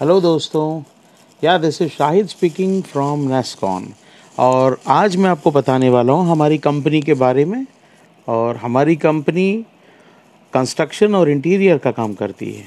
Hello दोस्तों। Yeah this is Shahid speaking from Nescon और आज मैं आपको बताने वाला हूँ हमारी कंपनी के बारे में और हमारी कंपनी कंस्ट्रक्शन और इंटीरियर का काम करती है।